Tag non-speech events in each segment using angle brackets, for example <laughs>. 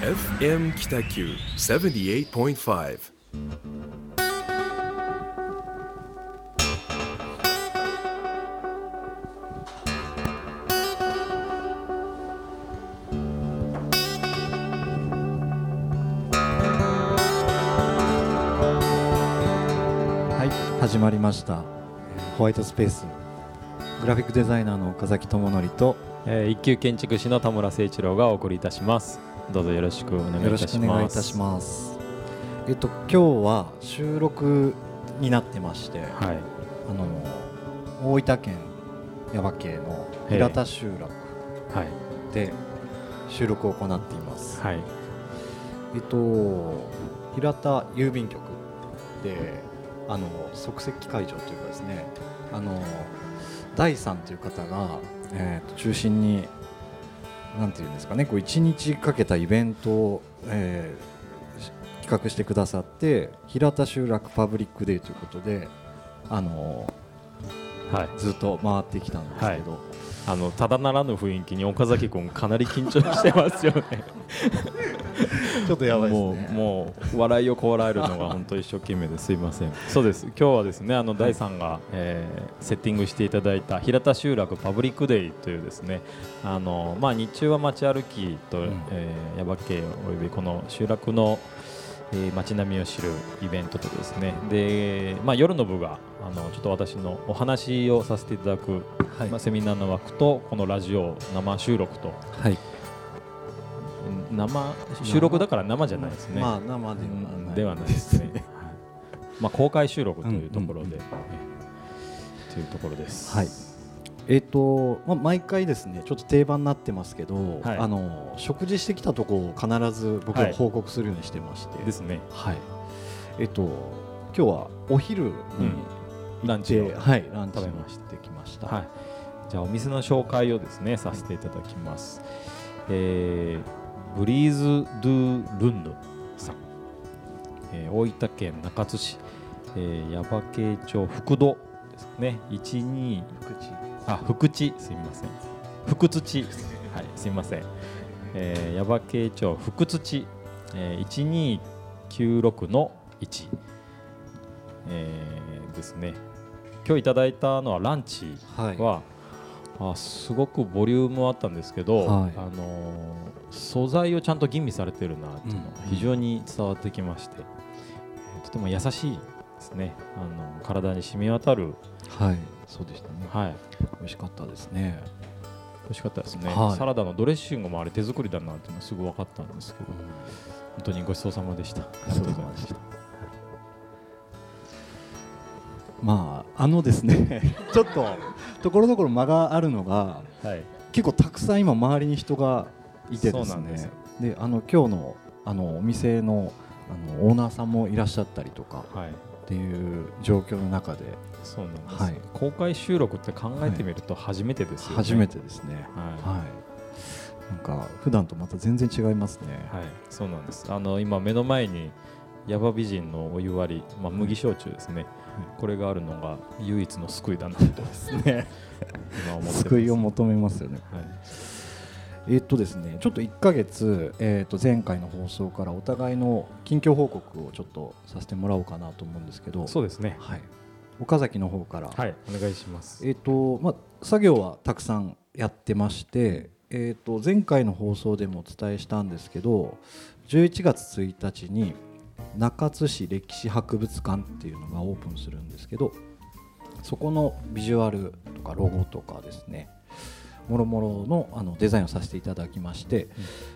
FM 北九78.5はい始まりました。ホワイトスペース。グラフィックデザイナーの岡崎智則とえー一級建築士の田村誠一郎がお送りいたします。どうぞよろしくお願いいたします。えっと今日は収録になってましてはい。あの大分県耶馬渓の平田集落はい。で収録を行っています、はい。えっと平田郵便局であの即席会場というかですねあの大さんという方が、えーと中心になんていうんですかねこう1日かけたイベントを、えーし企画してくださって平田集落パブリックデーということであのはい。ずっと回ってきたんですけど、あのただならぬ雰囲気に岡崎君かなり緊張してますよね。<laughs> ちょっとやばいですもねうもう笑いをこらえるのが本当一生懸命ですいません。そうです。今日はですねあの大さんが、えーセッティングしていただいた平田集落パブリックデイというですねあのまあ日中は街歩きと、ん。えー耶馬渓およびこの集落のえー街並みを知るイベントとですね。で、まあ、夜の部があのちょっと私のお話をさせていただく、はい。まあ、セミナーの枠とこのラジオ生収録と。はい。うん生収録だから生じゃないですね。まあ生ではではないですね。はい。まあ公開収録というところで、うんうんえというところです。はい。えっ、と、まあ、毎回ですねちょっと定番になってますけど、はい。あの食事してきたところを必ず僕ははい。報告するようにしてまして、ですね。はい。えっ、と今日はお昼にうんランチをで、はい、ランチに食べましてきました。はい。じゃあお店の紹介をですねさせていただきます。えー、ブリーズ・ドゥ・ルンヌさん、えー大分県中津市、えー、耶馬渓町福戸ですね。一二あ福地すみません。福土はいすみません。えー、耶馬渓町福土、えー、一二九六の一、えー、ですね。今日いただいたのはランチはい、は、あすごくボリュームあったんですけど、はい。あのー素材をちゃんと吟味されてるなっていうのがうん。非常に伝わってきまして、えーとても優しいですね。あの体に染み渡る、はい、そうでしたね。はい、美味しかったですね。美味しかったですね、はい。サラダのドレッシングもあれ手作りだなっていうのがすぐ分かったんですけど本当にごちそうさまでしたありがとうございましたまああのですね <laughs> ちょっとところどころ間があるのがはい。結構たくさん今周りに人がいてですね。であの今日のあのお店のあのオーナーさんもいらっしゃったりとかはい。っていう状況の中で。そうなんです、はい。公開収録って考えてみると初めてですよね、初めてですね。はい。はい。なんか普段とまた全然違いますね。はい、そうなんです。あの今目の前にヤバ美人のお湯割り、まあ麦焼酎ですね。これがあるのが唯一の救いだなとですね。今思って。救いを求めますよねはい。えーっとですねちょっと1ヶ月、えーっと前回の放送からお互いの近況報告をちょっとさせてもらおうかなと思うんですけどそうですね。はい、岡崎の方から、はい、お願いします。えーとまあ、作業はたくさんやってまして、えー、と前回の放送でもお伝えしたんですけど11月1日に中津市歴史博物館っていうのがオープンするんですけどそこのビジュアルとかロゴとかですねもろもろのあのデザインをさせていただきまして、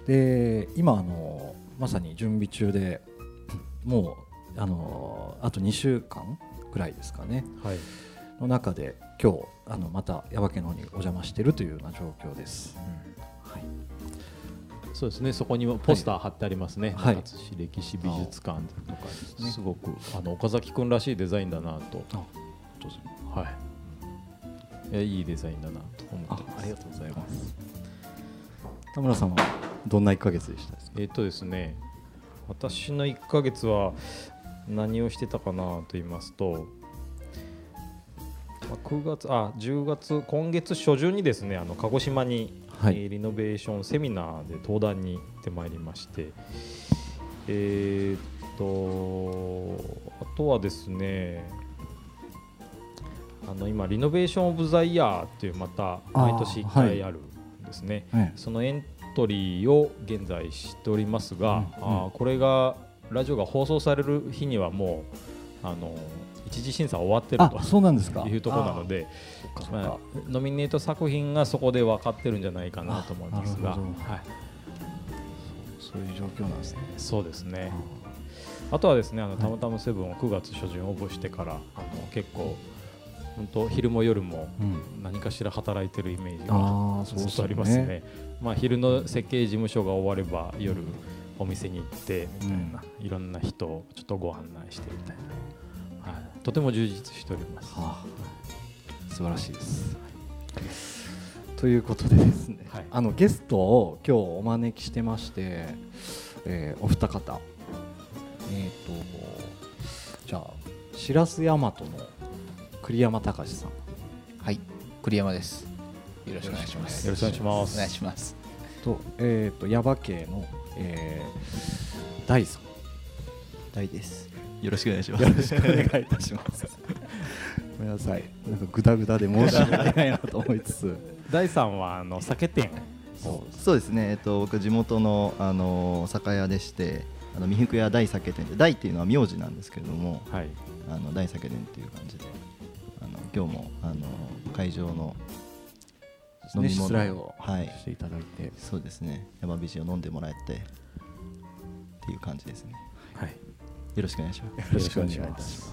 で今あのまさに準備中でもうあのあと2週間ぐらいですかねはい。の中で今日あのまた耶馬渓の方にお邪魔しているというような状況です。はい、そうですね。そこにもポスター貼ってありますね。はい市歴史美術館とかですね。すごくあの岡崎くんらしいデザインだなと。はい。いやいいデザインだなと思ってます。あありがとうございます。田村さんはどんな1ヶ月でした。えっとですね私の1ヶ月は何をしてたかなと言いますと、まあ9月あ10月今月初旬にですねあの鹿児島に、はい。えーリノベーションセミナーで登壇に行ってまいりましてえーっとあとはですねあの今リノベーション・オブ・ザ・イヤーっていうまた毎年1回あるんですね、えそのエントリーを現在しておりますが、うん。あーこれがラジオが放送される日にはもうあの一次審査終わってるあそうなんですか。というところなのでまあ、ノミネート作品がそこで分かってるんじゃないかなと思いますが、はい、そういう状況なんですね。そうですね。あとはですねあのたまたまセブンを9月初旬応募してからあの結構本当昼も夜もうん。何かしら働いてるイメージがずっとありますね。まあ昼の設計事務所が終われば夜お店に行ってみたいな、いろんな人をちょっとご案内してみたいな、はい、とても充実しております。はあ、素晴らしいです。ということでですね、はいあのゲストを今日お招きしてまして、えーお二方、えっ、とじゃあ白洲大和の栗山隆さん、はい、栗山です。よろしくお願いします。よろしくお願いしますお願いします。とえっ、と耶馬系の、えー、大さん、大です。よろしくお願いします。よろしくお願いいたします。ごめんなさい、なんかグダグダで申し訳 <laughs> ないなと思いつつ、第三はあの酒店そうですね。えっと僕地元のあの酒屋でして、あの三福屋大酒店で大っていうのは名字なんですけれども、はいあの大酒店っていう感じで、あの今日もあの会場の飲みね、物失礼をはいしていただいて、そうですね。山火を飲んでもらえてっていう感じですね。はいよろしくお願いします。よろしくお願いします。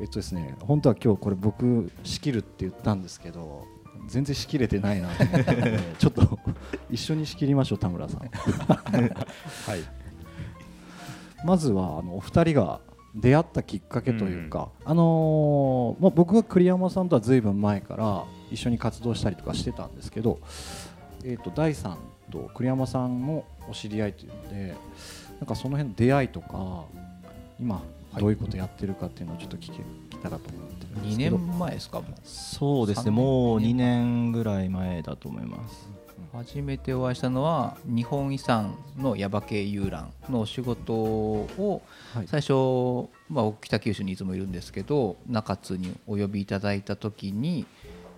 えっとですね、本当は今日これ僕仕切るって言ったんですけど、全然仕切れてないなと思ったのでちょっと一緒に仕切りましょう田村さん。はいまずはあのお二人が出会ったきっかけというか、あのーまあ僕が栗山さんとはずいぶん前から一緒に活動したりとかしてたんですけど、えっと大さんと栗山さんもお知り合いというので、なんかその辺の出会いとか今どういうことやってるかっていうのをちょっと聞けたらと思ってるんで2すけど。年前ですかもうそうですね。もう2年ぐらい前だと思います。初めてお会いしたのは日本遺産の耶馬渓遊覧のお仕事をはい最初、まあ、僕北九州にいつもいるんですけど中津にお呼びいただいた時に、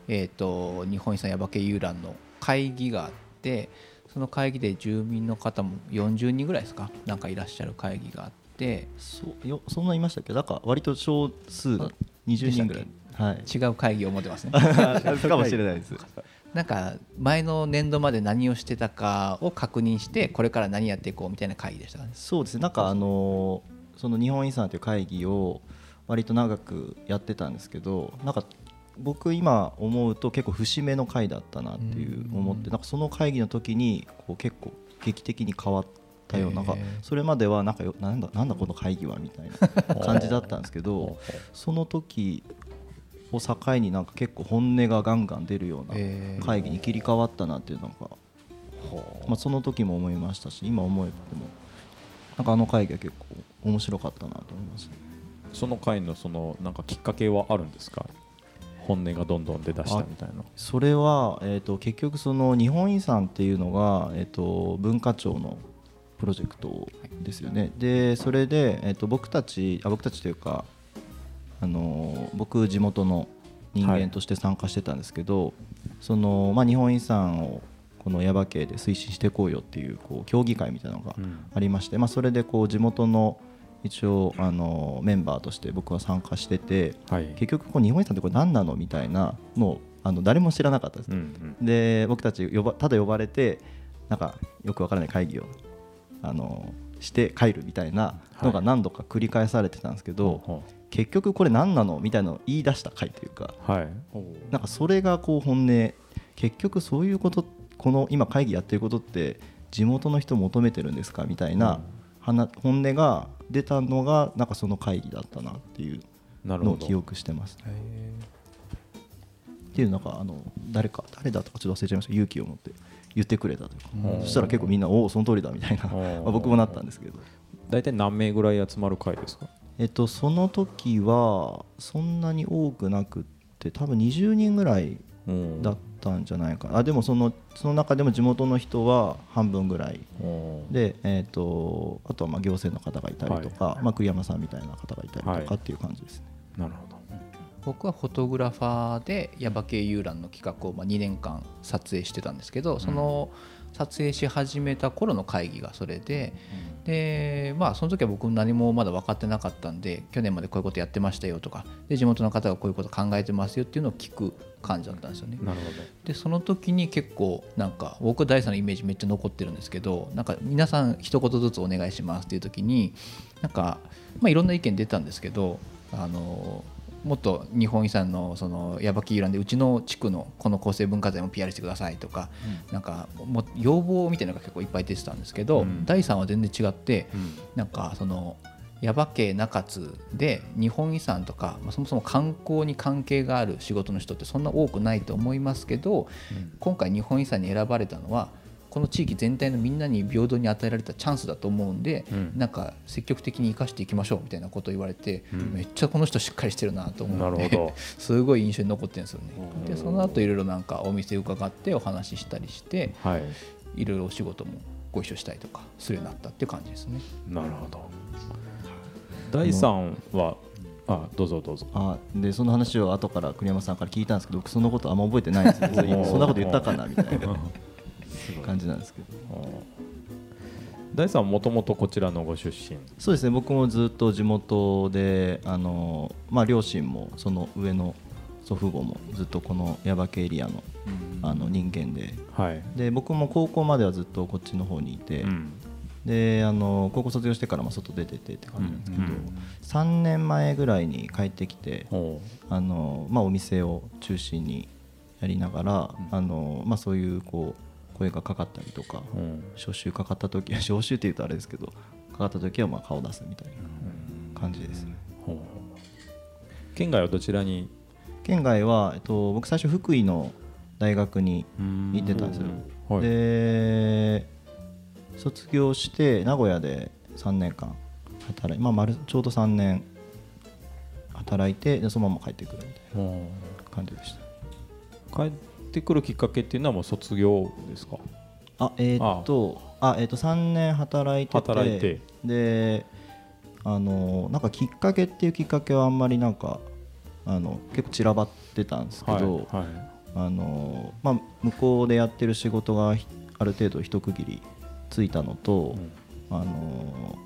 えー、と日本遺産耶馬渓遊覧の会議があってその会議で住民の方も40人ぐらいですか？なんかいらっしゃる会議があってそうよそんな言いましたっけ？ど、なんか割と少数あ20人ぐらい。はい。違う会議を持ってますね <laughs> かもしれないです。なんか前の年度まで何をしてたかを確認してこれから何やっていこうみたいな会議でしたね？そうですね。なんかあのその日本遺産という会議を割と長くやってたんですけど、なんか僕今思うと結構節目の会だったなっていう思って、なんかその会議の時にこう結構劇的に変わったような、なんかそれまではなんかよなんだなんだこの会議はみたいな <laughs> 感じだったんですけど、その時を境になんか結構本音がガンガン出るようなえー。会議に切り替わったなっていうのが、まあ、その時も思いましたし今思えばでもなんかあの会議は結構面白かったなと思いますその回のそのなんかきっかけはあるんですか？本音がどんどん出だしたみたいな。それは、えー、と結局その日本遺産っていうのが、えー、と文化庁のプロジェクトですよね。でそれで、えー、と僕たちあ僕たちというかあの僕地元の人間として参加してたんですけど、そのまあ、日本遺産をこの耶馬渓で推進していこうよっていうこう協議会みたいなのがうん。ありまして、まあ、それでこう地元の一応あのメンバーとして僕は参加しててはい。結局こう日本遺産ってこれ何なのみたいなのをあの誰も知らなかったです、うんで僕たち呼ばただ呼ばれてなんかよくわからない会議をあのして帰るみたいなのが何度か繰り返されてたんですけど、ほ結局これ何なのみたいなのを言い出した回というかうはい。なんかそれがこう本音結局そういうことこの今会議やってることって地元の人求めてるんですかみたいな、話本音が出たのがなんかその会議だったなっていうのを記憶してます、っていうなんかあの誰か誰だとかちょっと忘れちゃいました。勇気を持って言ってくれたというか、うん。そしたら結構みんなおおその通りだみたいな、うん。<laughs> まあ僕もなったんですけど、大体何名ぐらい集まる回ですか？えっと、その時はそんなに多くなくって多分20人ぐらいうんだったんじゃないかあでもそのその中でも地元の人は半分ぐらい。で、えー、とあとはまあ行政の方がいたりとか、まあ、栗山さんみたいな方がいたりとはいかっていう感じですね。なるほど。僕はフォトグラファーで耶馬渓遊覧の企画をまあ2年間撮影してたんですけどその撮影し始めた頃の会議がそれででまあその時は僕何もまだ分かってなかったんで去年までこういうことやってましたよとかで地元の方がこういうこと考えてますよっていうのを聞く感じだったんですよね。なるほど。でその時に結構なんか僕は第三のイメージめっちゃ残ってるんですけどなんか皆さん一言ずつお願いしますっていう時になんか、まあ、いろんな意見出たんですけどあのもっと日本遺産のその耶馬渓遊覧でうちの地区のこの構成文化財も PR してくださいとか、なんかもう要望みたいなのが結構いっぱい出てたんですけど、うん。第3は全然違って、うんなんかその耶馬渓中津で日本遺産とか、まあ、そもそも観光に関係がある仕事の人ってそんな多くないと思いますけど、今回日本遺産に選ばれたのはこの地域全体のみんなに平等に与えられたチャンスだと思うんで、うん。なんか積極的に生かしていきましょうみたいなことを言われて、うん。めっちゃこの人しっかりしてるなと思ってなるほど。<laughs> すごい印象に残ってるんですよね。でその後いろいろなんかお店伺ってお話ししたりしてはい。いろいろお仕事もご一緒したりとかするようになったっていう感じですね。なるほど。第三は？あどうぞどうぞ。あでその話を後から栗山さんから聞いたんですけど僕そのことあんま覚えてないんですよ。そ <laughs> れそんなこと言ったかなみたいな <laughs> 感じなんですけど。第三はもともとこちらのご出身？そうですね僕もずっと地元であの、まあ、両親もその上の祖父母もずっとこの耶馬渓エリアのあの人間で。はい。で僕も高校まではずっとこっちの方にいて、うん。であの高校卒業してからまあ外出ててって感じなんですけど、うんうん3年前ぐらいに帰ってきてあの、まあ、お店を中心にやりながら、あのまあ、そういうこう声がかかったりとか、うん。招集かかった時 <laughs> 招集っていうとあれですけどかかった時はまあ顔出すみたいな感じですね。県外はどちらに？県外は、えっと、僕最初福井の大学に行ってたんですよ。はい。で卒業して名古屋で3年間働いまあ丸ちょうど3年働いてでそのまま帰ってくるみたいほな感じでした。う帰ってくるきっかけっていうのはもう卒業ですか？あえーっとあえーっと3年働いてて働いて。であのなんかきっかけっていうきっかけはあんまりなんかあの結構散らばってたんですけど、はいはい。あのまあ、向こうでやってる仕事がひある程度一区切りついたのと、あの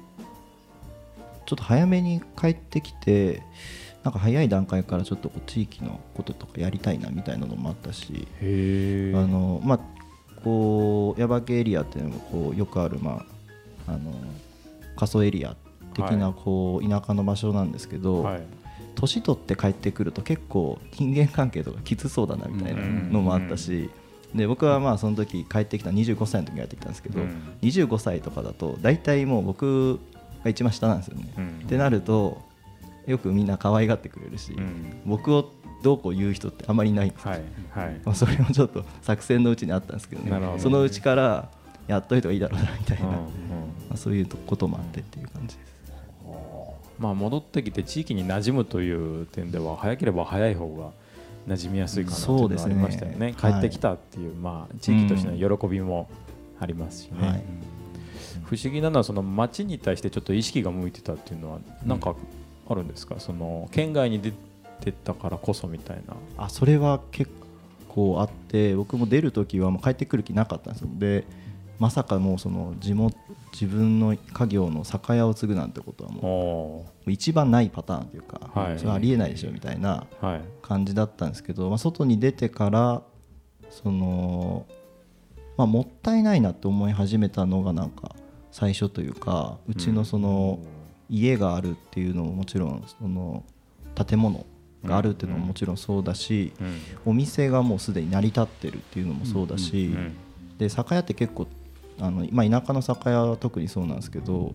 ちょっと早めに帰ってきてなんか早い段階からちょっとこう地域のこととかやりたいなみたいなのもあったし、あのまあこう耶馬渓エリアっていうのもこうよくある、まあ、あの過疎エリア的なこう田舎の場所なんですけど、はい。年取って帰ってくると結構人間関係とかきつそうだなみたいなのもあったし、で僕はまあその時帰ってきた25歳の時に帰ってきたんですけど、うん。25歳とかだと大体もう僕が一番下なんですよね。うん。ってなるとよくみんな可愛がってくれるし、うん。僕をどうこう言う人ってあんまりいないんですよ。はいはい。まあ、それもちょっと作戦のうちにあったんですけどなるほどね。そのうちからやっといた方がいいだろうなみたいな、うんうん。まあ、そういうこともあってっていう感じです。まあ戻ってきて地域に馴染むという点では早ければ早い方が馴染みやすいかなというのはありましたよね。ね。帰ってきたっていう、まあ、地域としての喜びもありますしね、はい。不思議なのはその町に対してちょっと意識が向いてたっていうのはなんかあるんですか、その県外に出てたからこそみたいな。あそれは結構あって僕も出る時はもう帰ってくる気なかったんですよ。でまさかもうその地元自分の家業の酒屋を継ぐなんてことはもうお一番ないパターンというか、はい。それはありえないでしょみたいな感じだったんですけど、まあ、外に出てからその、まあ、もったいないなって思い始めたのがなんか最初というかうちのその家があるっていうのももちろんその建物があるっていうのももちろんそうだし、うん。お店がもうすでに成り立ってるっていうのもそうだし、うんで酒屋って結構あの、まあ、田舎の酒屋は特にそうなんですけど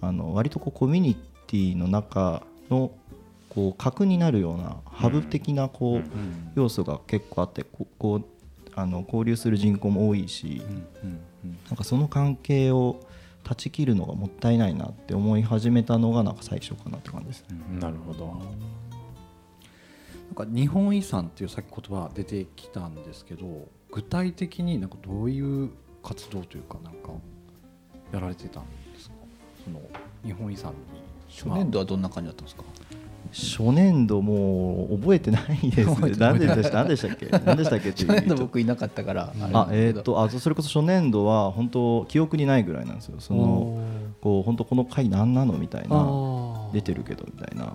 あの割とこうコミュニティの中のこう核になるようなハブ的なこう要素が結構あってここうあの交流する人口も多いしなんかその関係を断ち切るのがもったいないなって思い始めたのがなんか最初かなって感じですね。なるほど。なんか日本遺産っていうさっき言葉出てきたんですけど具体的になんかどういう活動というかなんかやられてたんですか？その日本遺産に。初年度はどんな感じだったんですか？初年度もう覚えてないですね。何でした？何でしたっけ？何でしたっけ？初年度僕いなかったからあえっ、とあそれこそ初年度は本当記憶にないぐらいなんですよ。そのこう本当この回何なのみたいな出てるけどみたいな。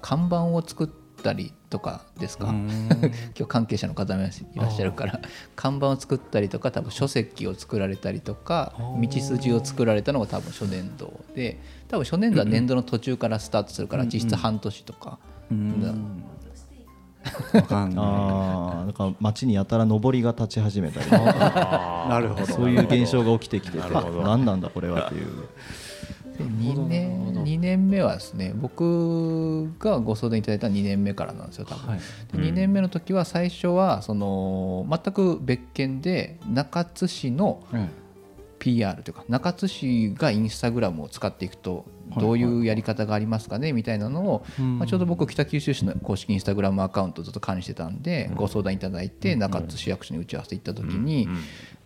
看板を作ったりとかですか？<laughs> 今日関係者の方もいらっしゃるから看板を作ったりとか多分書籍を作られたりとか道筋を作られたのが多分初年度で多分初年度は年度の途中からスタートするから実質半年とか。わかんない。あなんか街にやたら上りが立ち始めたり <laughs> なるほど。そういう現象が起きてきてて何なんだこれはっていう。2年 ,2 年目はですね僕がご相談いただいた2年目からなんですよ多分、はい、で2年目の時は最初はその全く別件で中津市の PR というか中津市がインスタグラムを使っていくとどういうやり方がありますかねみたいなのを、まあ、ちょうど僕北九州市の公式インスタグラムアカウントずっと管理してたんでご相談いただいて中津市役所に打ち合わせ行った時に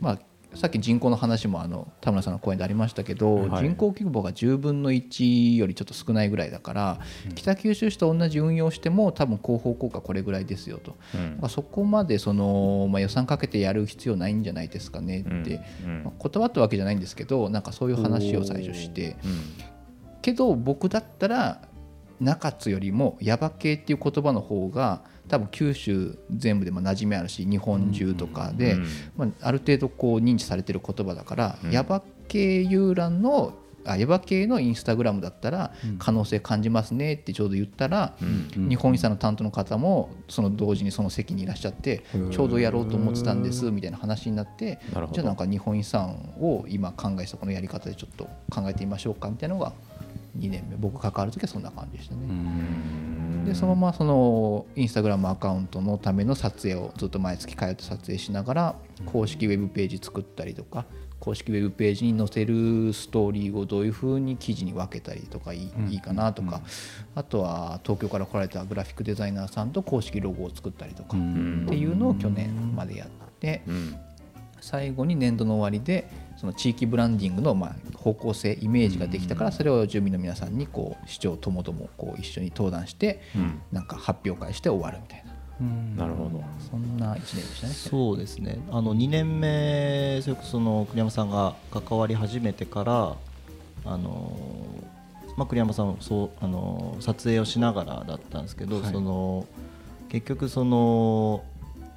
まあさっき人口の話もあの田村さんの講演でありましたけど、はい、人口規模が10分の1よりちょっと少ないぐらいだから、うん、北九州市と同じ運用しても多分広報効果これぐらいですよと、うん、そこまでその、まあ、予算かけてやる必要ないんじゃないですかねって、まあ、断ったわけじゃないんですけどなんかそういう話を最初して、けど僕だったら中津よりも耶馬系っていう言葉の方が多分九州全部でも馴染みあるし日本中とかで、まあ、ある程度こう認知されてる言葉だから耶馬系遊覧のあ耶馬系のインスタグラムだったら可能性感じますねってちょうど言ったら、日本遺産の担当の方もその同時にその席にいらっしゃってちょうどやろうと思ってたんですみたいな話になってじゃあなんか日本遺産を今考えたこのやり方でちょっと考えてみましょうかみたいなのが2年目僕関わる時はそんな感じでしたね。でそのままそのインスタグラムアカウントのための撮影をずっと毎月通って撮影しながら公式ウェブページ作ったりとか公式ウェブページに載せるストーリーをどういうふうに記事に分けたりとかいい,、いかなとか、あとは東京から来られたグラフィックデザイナーさんと公式ロゴを作ったりとかっていうのを去年までやって、最後に年度の終わりでその地域ブランディングのまあ方向性イメージができたからそれを住民の皆さんにこう市長ともどもこう一緒に登壇してなんか発表会して終わるみたいな。なるほど。そんな1年でしたね。そうですね。あの2年目それこその栗山さんが関わり始めてからあの、まあ、栗山さんそうあの撮影をしながらだったんですけど、はい、その結局その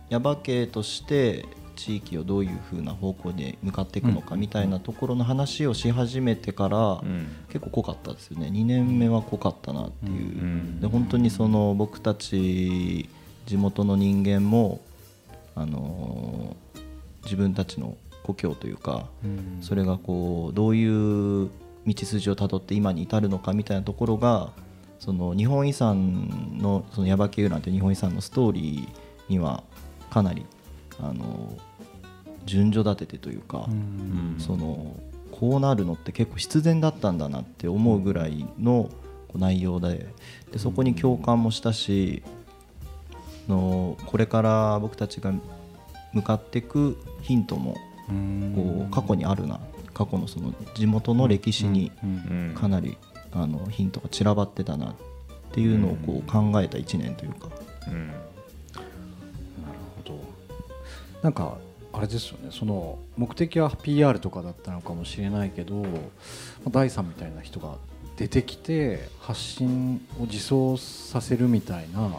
耶馬渓として地域をどういうふうな方向に向かっていくのかみたいなところの話をし始めてから、結構濃かったですよね。2年目は濃かったなっていう、で本当にその僕たち地元の人間も、あの自分たちの故郷というか、それがこうどういう道筋をたどって今に至るのかみたいなところがその日本遺産のその耶馬渓遊覧という日本遺産のストーリーにはかなりあの順序立ててというか、そのこうなるのって結構必然だったんだなって思うぐらいの内容ででそこに共感もしたしのこれから僕たちが向かっていくヒントもこう過去にあるな過去のその地元の歴史にかなりあのヒントが散らばってたなっていうのをこう考えた1年というか。なんかあれですよね。その目的は PR とかだったのかもしれないけど第三みたいな人が出てきて発信を自走させるみたいな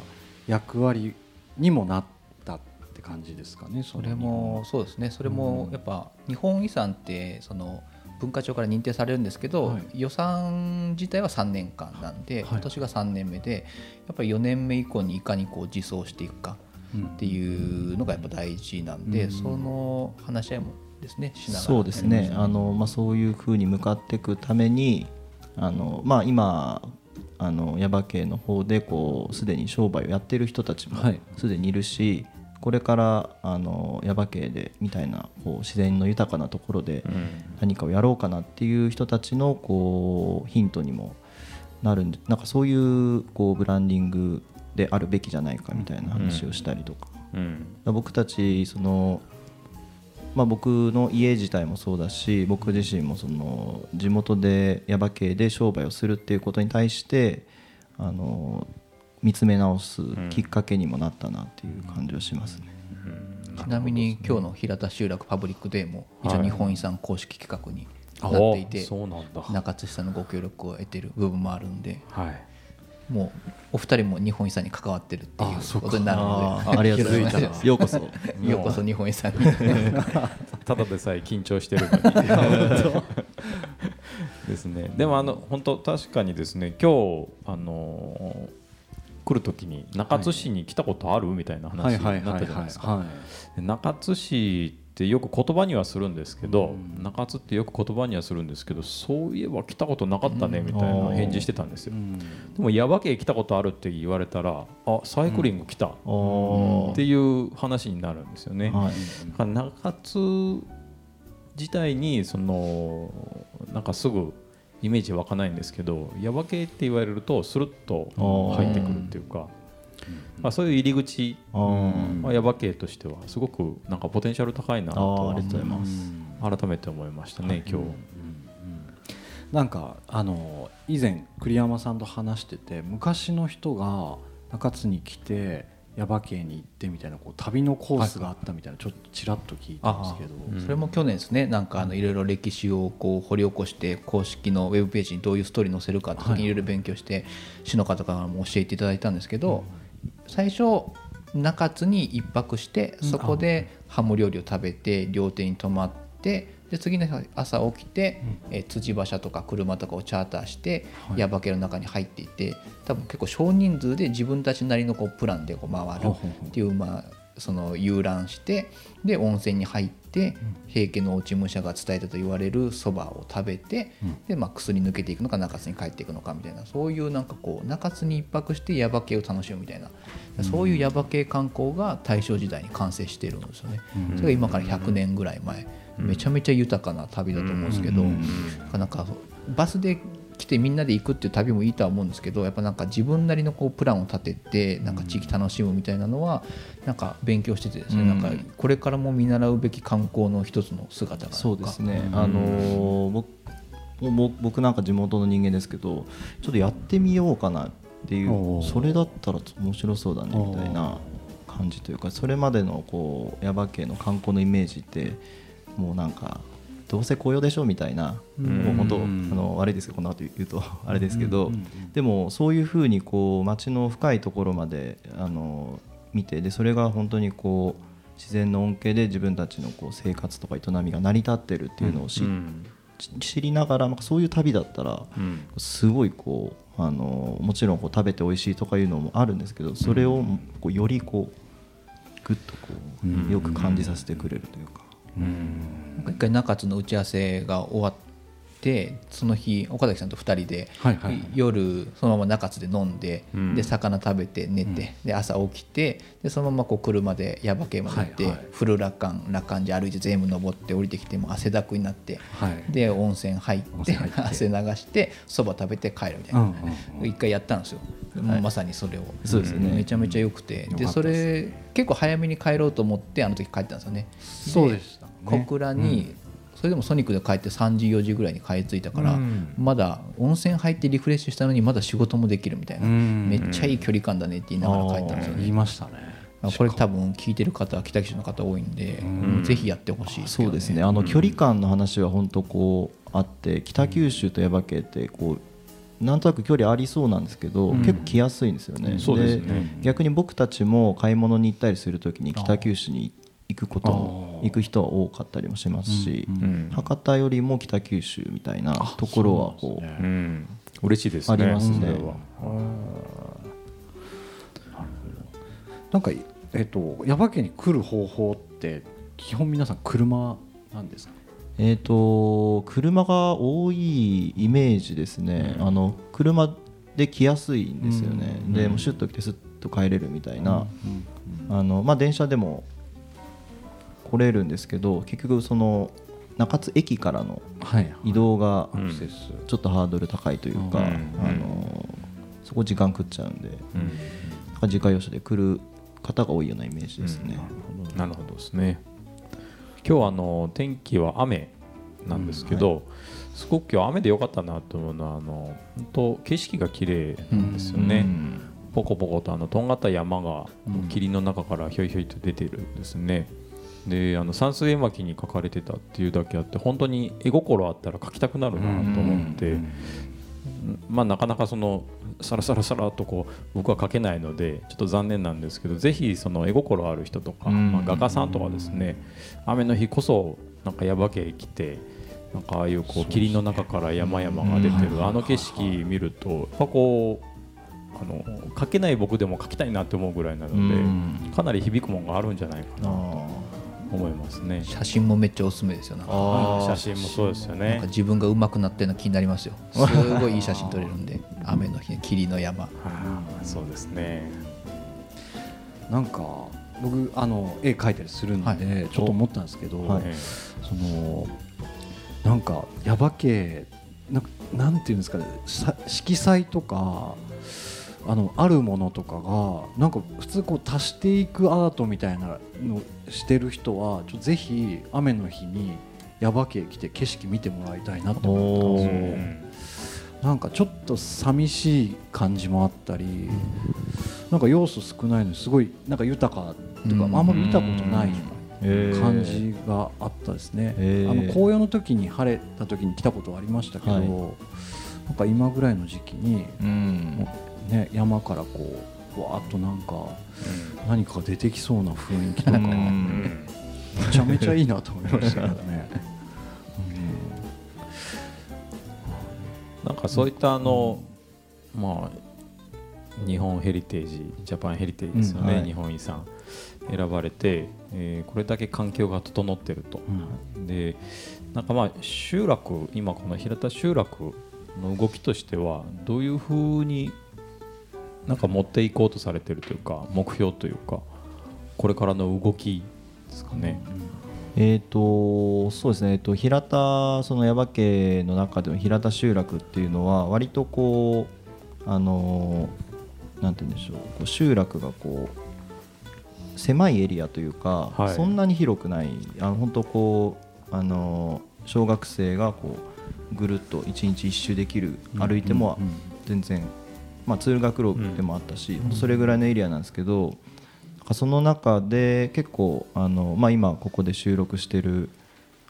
役割にもなったって感じですかねそれもそうですね。それもやっぱ日本遺産ってその文化庁から認定されるんですけど、はい、予算自体は3年間なんで、今年が3年目でやっぱり4年目以降にいかにこう自走していくかっていうのがやっぱ大事なんで、その話し合いもですねしながら。そうですね。あの、まあ、そういうふうに向かっていくためにあの、まあ、今あの耶馬渓の方でこうすでに商売をやってる人たちもすでにいるし、はい、これからあの耶馬渓でみたいなこう自然の豊かなところで何かをやろうかなっていう人たちのこうヒントにもなるんでなんかそういうこうブランディングであるべきじゃないかみたいな話をしたりとか,、うん。僕たちその、まあ、僕の家自体もそうだし僕自身もその地元で耶馬渓で商売をするっていうことに対してあの見つめ直すきっかけにもなったなっていう感じはしますね。ちなみに今日の平田集落パブリックデーも一応日本遺産公式企画になっていて、中津さんのご協力を得てる部分もあるんで。はいもうお二人も日本遺産に関わってるっていうことになるのあーありがとうござい気づいたます。ようこそ。で <laughs> ようこそ日本遺産に。<laughs> ただでさえ緊張してるのに。<laughs> ですね。でもあの本当確かにですね今日あのー来る時に中津市に来たことある？みたいな話になったじゃないですか。はい。で中津市ってよく言葉にはするんですけど、中津ってよく言葉にはするんですけどそういえば来たことなかったねみたいな返事してたんですよ、でも耶馬渓来たことあるって言われたらあサイクリング来たっおていう話になるんですよね、はい。だから中津自体にそのなんかすぐイメージ湧かないんですけど耶馬渓って言われるとスルッと入ってくるっていうか、まあ、そういう入り口、まあ、耶馬渓としてはすごくなんかポテンシャル高いなあとーありがとうございます。改めて思いましたね、今日。なんかあの以前栗山さんと話してて昔の人が中津に来て耶馬渓に行ってみたいなこう旅のコースがあったみたいなちょっとちらっと聞いたんですけど、それも去年ですねなんかあのいろいろ歴史をこう掘り起こして公式のウェブページにどういうストーリー載せるかって時にいろいろ勉強して市の方からも教えていただいたんですけど最初中津に一泊してそこでハモ料理を食べて料亭に泊まってで次の日朝起きて、えー辻馬車とか車とかをチャーターして耶馬渓の中に入っていて多分結構少人数で自分たちなりのこうプランでこう回るっていうまあその遊覧してで温泉に入って平家の落ち武者が伝えたと言われるそばを食べて、でまあ薬抜けていくのか中津に帰っていくのかみたいなそういうなんかこう中津に一泊して耶馬渓を楽しむみたいな、そういう耶馬渓観光が大正時代に完成しているんですよね。それが今から100年ぐらい前、めちゃめちゃ豊かな旅だと思うんですけど、なんかバスで来てみんなで行くっていう旅もいいとは思うんですけどやっぱなんか自分なりのこうプランを立ててなんか地域楽しむみたいなのはなんか勉強しててですね、なんかこれからも見習うべき観光の一つの姿がそうですね。あのー僕僕なんか地元の人間ですけど、ちょっとやってみようかなっていう、それだったら面白そうだねみたいな感じというか、それまでのこう耶馬渓の観光のイメージってもうなんか。どうせ紅葉でしょみたいな、もう本当あの悪いですけどこの後言うとあれですけど、でもそういうふうにこう街の深いところまであの見てでそれが本当にこう自然の恩恵で自分たちのこう生活とか営みが成り立ってるっていうのを知,、知りながらそういう旅だったら、すごいこうあのもちろんこう食べて美味しいとかいうのもあるんですけどそれをこうよりこうぐっとこうよく感じさせてくれるというか。一回中津の打ち合わせが終わってその日岡崎さんと2人で、はいはいはい。夜そのまま中津で飲んで、で魚食べて寝て、で朝起きてでそのままこう車で耶馬渓まで行って、はいはい。フル羅漢羅漢寺歩いて全部登って降りてきてもう汗だくになって、はい。で温泉入って汗流してそば食べて帰るみたいな、うんうん一回やったんですよ、もうまさにそれを。そうですね。めちゃめちゃ良くて、でそれ結構早めに帰ろうと思ってあの時帰ったんですよね。そうでしたね小倉に、それでもソニックで帰って3時4時ぐらいに帰り着いたから、まだ温泉入ってリフレッシュしたのにまだ仕事もできるみたいな、ん。めっちゃいい距離感だねって言いながら帰ったんですよね。言いましたね。これ多分聞いてる方は北九州の方多いんで、ぜひやってほしいですけどそうですね。あの距離感の話は本当こうあって北九州と耶馬渓ってこうなんとなく距離ありそうなんですけど、結構来やすいんですよね。そうですね。逆に僕たちも買い物に行ったりするときに北九州に行くことも行く人は多かったりもしますし、博多よりも北九州みたいなところはこううん嬉しいですね。ありますね。なんかえっと耶馬渓に来る方法って基本皆さん車なんですか？えー、と車が多いイメージですね、あの車で来やすいんですよね、でもうシュッと来てスッと帰れるみたいな、あのまあ、電車でも来れるんですけど結局その中津駅からのはい。移動がちょっとハードル高いというか、うん。あのそこ時間食っちゃうんで、だか自家用車で来る方が多いようなイメージですね。なるほど。ですね。今日はあの天気は雨なんですけど、すごく今日雨で良かったなと思うのはあの本当景色が綺麗なんですよね、ポコポコとあのとんがった山が霧の中からひょいひょいと出てるんですね、であの山水絵巻に書かれてたっていうだけあって本当に絵心あったら描きたくなるなと思って、まあ、なかなかそのさらさらさらっとこう僕は描けないのでちょっと残念なんですけどぜひその絵心ある人とか、まあ、画家さんとかですね雨の日こそなんか耶馬渓来てなんかああいうこう霧の中から山々が出てるあの景色見るとやっぱこうあの描けない僕でも描きたいなって思うぐらいなのでかなり響くものがあるんじゃないかなと思いますね。写真もめっちゃおすすめですよな写真もそうですよなんねか。自分が上手くなってるの気になりますよすごいいい写真撮れるんで雨の日霧の山そうですね。なんか僕あの絵描いたりするんで、はいちょっと思ったんですけど、はいえそのなんか耶馬渓なんかなんていうんですかねさ色彩とかあのあるものとかがなんか普通こう足していくアートみたいなのしてる人はちょぜひ雨の日に耶馬渓来て景色見てもらいたいなと思ったんですよ。なんかちょっと寂しい感じもあったり、なんか要素少ないのにすごいなんか豊かとか、うん。あんまり見たことない感じがあったですね、へー。あの紅葉の時に晴れた時に来たことはありましたけど、はい。なんか今ぐらいの時期に、うんね、山からこうわーっとなんか何かが出てきそうな雰囲気とか、めちゃめちゃいいなと思いましたけどね。なんかそういったあの、まあ日本ヘリテージジャパンヘリテージですよね、うん。はい。日本遺産選ばれて、えーこれだけ環境が整ってると、うん。でなんかまあ集落今この平田集落の動きとしてはどういうふうになんか持っていこうとされてるというか目標というかこれからの動きですかね。えー、とそうですね、えー、と平田その耶馬渓の中での平田集落っていうのは割とこうあのーなんて言うんでしょう。こう集落がこう狭いエリアというか、はい。そんなに広くない。あの本当こうあのー小学生がこうぐるっと一日一周できる歩いても全然、まあ、通学路でもあったし、それぐらいのエリアなんですけど、その中で結構あの、まあ、今ここで収録してる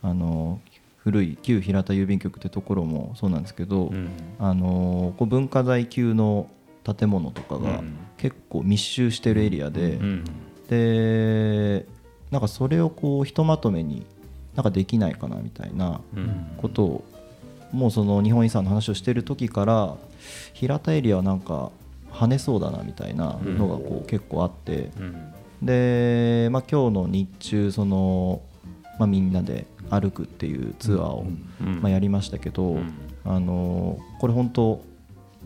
あの古い旧平田郵便局ってところもそうなんですけど、うん。あのこう文化財級の建物とかがうん。結構密集してるエリアで、うん。でなんかそれをこうひとまとめになんかできないかなみたいなうん。ことをもうその日本遺産の話をしてる時から平田エリアはなんか跳ねそうだなみたいなのがこう結構あって、うん。で、まあ、今日の日中その、まあ、みんなで歩くっていうツアーを、うん。まあ、やりましたけど、うん。あのこれ本当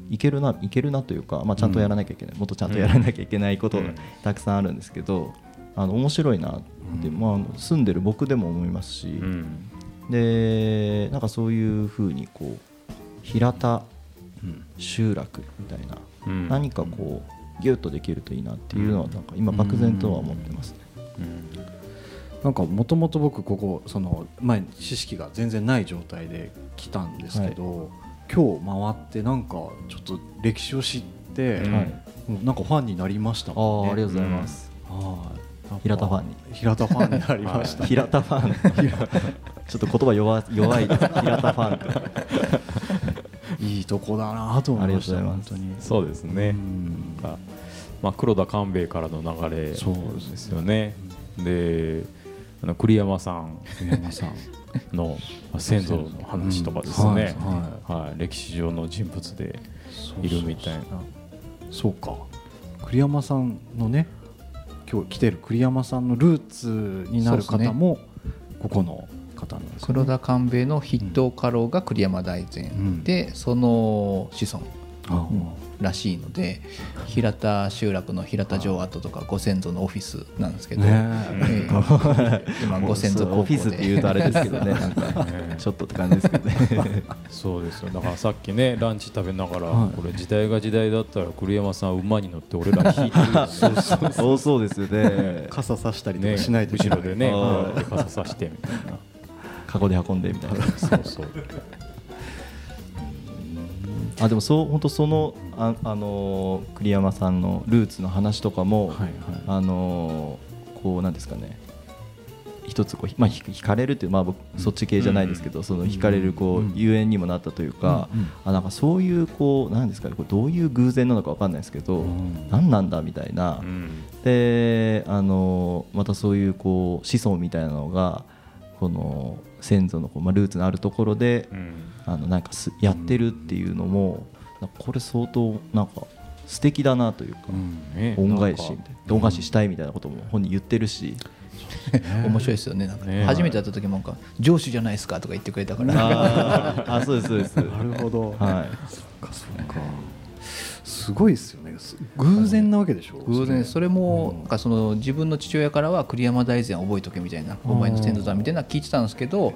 いけるないけるなというか、まあ、ちゃんとやらなきゃいけない、もっとちゃんとやらなきゃいけないことがうん。たくさんあるんですけど、あの面白いなって、まあ、住んでる僕でも思いますし、うん。でなんかそういうふうにこう平田集落みたいな、うん。何かこうギュッとできるといいなっていうのはなんか今漠然とは思ってますね。なんかもともと僕ここその前に知識が全然ない状態で来たんですけど、今日回ってなんかちょっと歴史を知って、なんかファンになりましたあもんね。あありがとうございます。はい。なんか平田ファンに。平田ファンになりました。<laughs> 平田ファン。<laughs> <laughs> ちょっと言葉弱弱い平田ファンいいとこだなと思いました本当に。そうですね、まあ、黒田官兵衛からの流れですよね。であの栗山さん。栗山さん。のまあ先祖の話とかですうんね、ははい。歴史上の人物でいるみたいな。そうか。栗山さんのね今日来てる栗山さんのルーツになる方もここの方なんですよね。黒田官兵衛の筆頭家老が栗山大善、ん。でその子孫らしいので平田集落の平田城跡とかご先祖のオフィスなんですけど、ねえ。え <laughs> 今ご先祖高校で。オフィスっていうとあれですけどね。<laughs> なんかちょっとって感じですけどね。<laughs> そうですよ。だからさっきねランチ食べながら、はい。これ時代が時代だったら栗山さん馬に乗って俺ら引いてるそうそうですよね。傘さしたりとねかしないと後ろでね傘さしてみたいなカゴで運んでみたいな。そうそう。<laughs> あでもそう本当そのあ、あのー栗山さんのルーツの話とかも、はいはい。あのーこうなんですかね。一つこう、まあ、ひ惹かれるっていう、まあ、僕そっち系じゃないですけど、その惹かれるこう、うん。ゆえんにもなったというか、うんうん。あなんかそういうこうなんですかねこれどういう偶然なのかわかんないですけど、うん。何なんだみたいな、うん。であのまたそういうこう子孫みたいなのがこの先祖のこう、まあ、ルーツのあるところで、うん。あのなんかすやってるっていうのもこれ相当なんか素敵だなというか、ね。恩返しみたいな恩返ししたいみたいなことも本人言ってるし、面白いですよね。なんかね。初めて会った時もなんか上司じゃないですかとか言ってくれたから。あー。あそうですそうです。なるほど。はい。そっかそっかすごいですよね。す偶然なわけでしょ？偶然。それ。もなんかその自分の父親からは栗山大善覚えとけみたいなお前の先祖だみたいなの聞いてたんですけど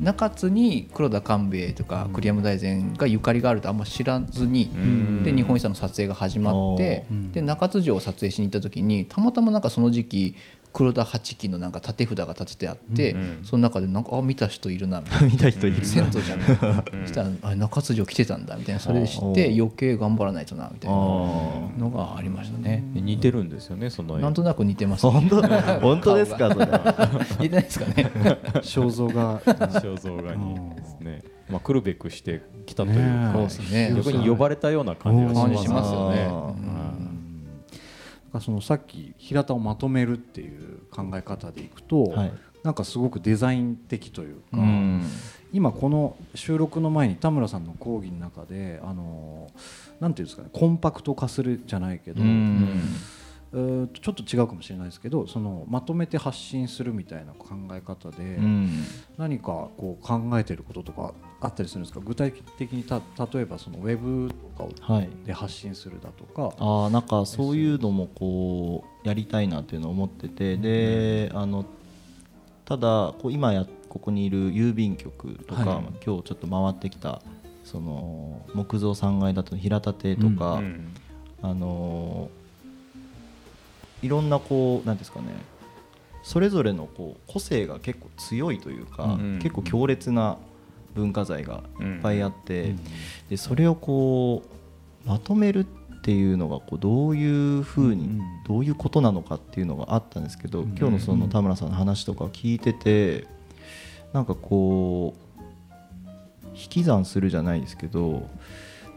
中津に黒田官兵衛とか栗山大善がゆかりがあるとあんま知らずにん。で日本遺産の撮影が始まってで中津城を撮影しに行った時にたまたまなんかその時期黒田八旗のなんか立て札が立ててあってその中でなんかあ見た人いるなみたいな。<laughs> 見た人いる先祖じゃない <laughs> そしたらあ中津城来てたんだみたいな。それで知って余計頑張らないとなみたいなのがありましたね。似てるんですよねその絵。なんとなく似てます、本当本当ですかそれ <laughs> 似てないですかね。肖像が肖像画にですね。まあ来るべくして来たというか。そうですね。逆に呼ばれたような感じがしますよね。そのさっき平田をまとめるっていう考え方でいくと、はい。なんかすごくデザイン的というか、うん。今この収録の前に田村さんの講義の中であのなんていうんですかねコンパクト化するじゃないけど、うんちょっと違うかもしれないですけどそのまとめて発信するみたいな考え方で、うん。何かこう考えてることとかあったりするんですか？具体的にた例えばそのウェブとかで発信するだとか、あーなんかそういうのもこうやりたいなっていうのを思ってて。であのただこう今やここにいる郵便局とか、はい。今日ちょっと回ってきたその木造3階建ての平田邸とか、うんあのいろんなこうなんですかね。それぞれのこう個性が結構強いというか、うん。結構強烈な文化財がいっぱいあって、でそれをこうまとめるっていうのがこうどういうふうに、うんどういうことなのかっていうのがあったんですけど、今日のその田村さんの話とか聞いててなんかこう引き算するじゃないですけど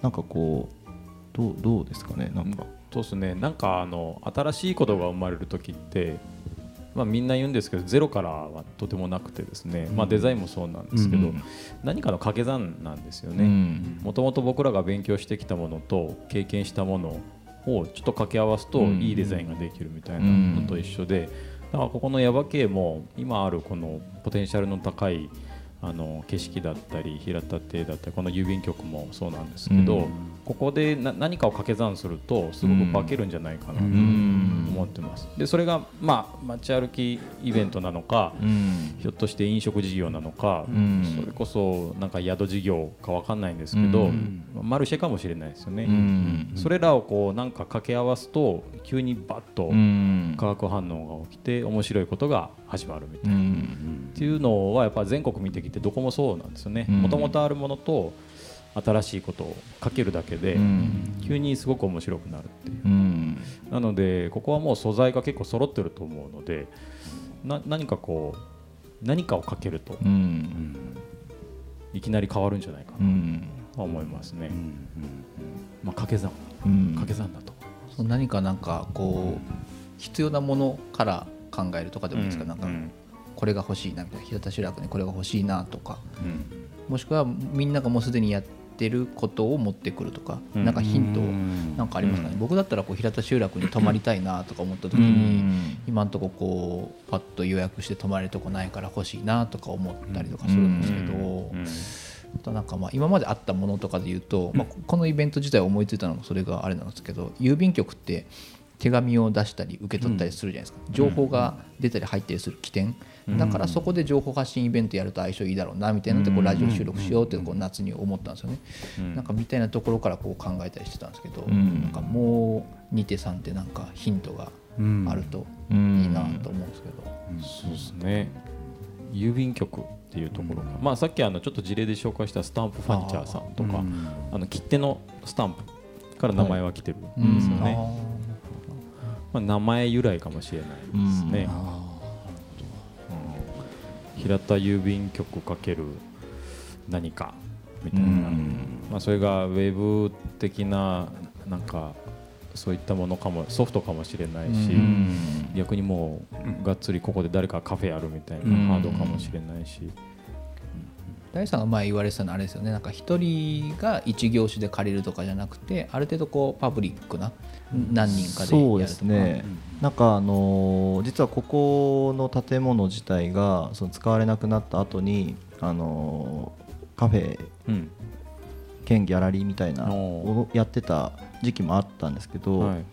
なんかこうどうどうですかねなんか。そうですね。なんかあの新しいことが生まれる時って、まあ、みんな言うんですけどゼロからはとてもなくてですね、まあ、デザインもそうなんですけど、うん何かの掛け算なんですようね。ん。もともと僕らが勉強してきたものと経験したものをちょっと掛け合わすとうん。いいデザインができるみたいなのと一緒で、だからここの耶馬渓も今あるこのポテンシャルの高いあの景色だったり平田邸だったりこの郵便局もそうなんですけど、うん。ここでな何かを掛け算するとすごく化けるんじゃないかなとん。思ってます。でそれがまあ街歩きイベントなのか、うん。ひょっとして飲食事業なのか、うん。それこそなんか宿事業かわかんないんですけど、うん。マルシェかもしれないですよね、うん。それらをこうなんか掛け合わすと急にバッとうん。化学反応が起きて面白いことが始まるみたいな、っうんていうのはやっぱ全国見てきてどこもそうなんですよね。うん。もともとあるものと新しいことをかけるだけでうん。急にすごく面白くなるっていう。うん。なのでここはもう素材が結構揃ってると思うのでな何かこう何かをかけるとうん。いきなり変わるんじゃないかな。うん。と思いますね。まあ掛け算。うん。掛け算だと。その何かなんかこう必要なものから考えるとかでもいいですか、なんか。うんこれが欲しいなみたいな平田集落にこれが欲しいなとかうん。もしくはみんながもうすでにやってることを持ってくるとか、うん。なんかヒントうん。なんかありますかね、うん。僕だったらこう平田集落に泊まりたいなとか思った時うに、ん。今んとここうパッと予約して泊まれるとこないから欲しいなとか思ったりとかするんですけど、うん。となんかまあ今まであったものとかで言うと、まあ、このイベント自体を思いついたのもそれがあれなんですけど郵便局って手紙を出したり受け取ったりするじゃないですか、情報が出たり入ったりする起点、だからそこで情報発信イベントやると相性いいだろうなみたいなのでこうラジオ収録しようってこう夏に思ったんですよね、なんかみたいなところからこう考えたりしてたんですけど、なんかもう2手3手なんかヒントがあるといいなと思うんですけど、そうですね。郵便局っていうところが、まあ、さっきあのちょっと事例で紹介したスタンプファニチャーさんとかあの切手のスタンプから名前は来てるんですよね、まあ、名前由来かもしれないですね、うん平田郵便局かける何かみたいな、まあ、それがウェブ的ななんかそういったものかもソフトかもしれないし、逆にもうがっつりここで誰かカフェやるみたいなハードかもしれないし、大さんが前言われてたのはあれですよね。なんか一人が一業種で借りるとかじゃなくてある程度こうパブリックな何人かでやるとか、そうですね、なんかあのー実はここの建物自体がその使われなくなった後にあのーカフェうん。兼ギャラリーみたいなおをやってた時期もあったんですけど、はい。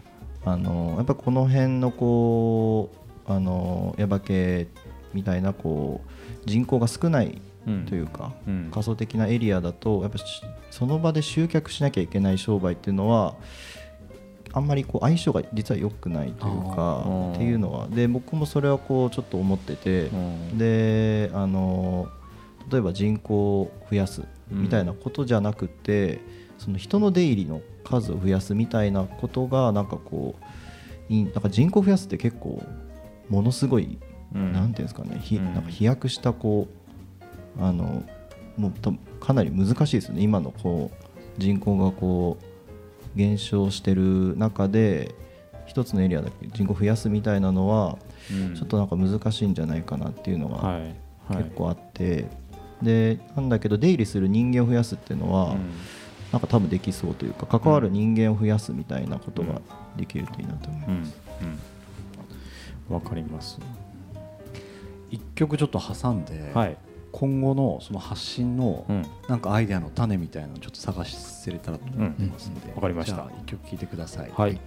あのやっぱこの辺のこうあの耶馬渓みたいなこう人口が少ないうんというか、うん。仮想的なエリアだとやっぱしその場で集客しなきゃいけない商売っていうのはあんまりこう相性が実は良くないというかー。っていうのはで僕もそれはこうちょっと思っててうん。であの例えば人口を増やすみたいなことじゃなくて、その人の出入りの数を増やすみたいなことがなんかこうなんか人口増やすって結構ものすごい、うん。なんていうんですかねなんか飛躍したこうあのもうかなり難しいですよね。今のこう人口がこう減少してる中で一つのエリアだけ人口増やすみたいなのはうん。ちょっとなんか難しいんじゃないかなっていうのがはい。はい。結構あって、でなんだけど出入りする人間を増やすっていうのは、うん。なんか多分できそうというか関わる人間を増やすみたいなことができるといいなと思いうん。ます。うん。わかります。一曲ちょっと挟んで、はい今後のその発信のうん。なんかアイデアの種みたいなのをちょっと探せれたらと思ってますんで、わかりました。一曲聴いてください。はい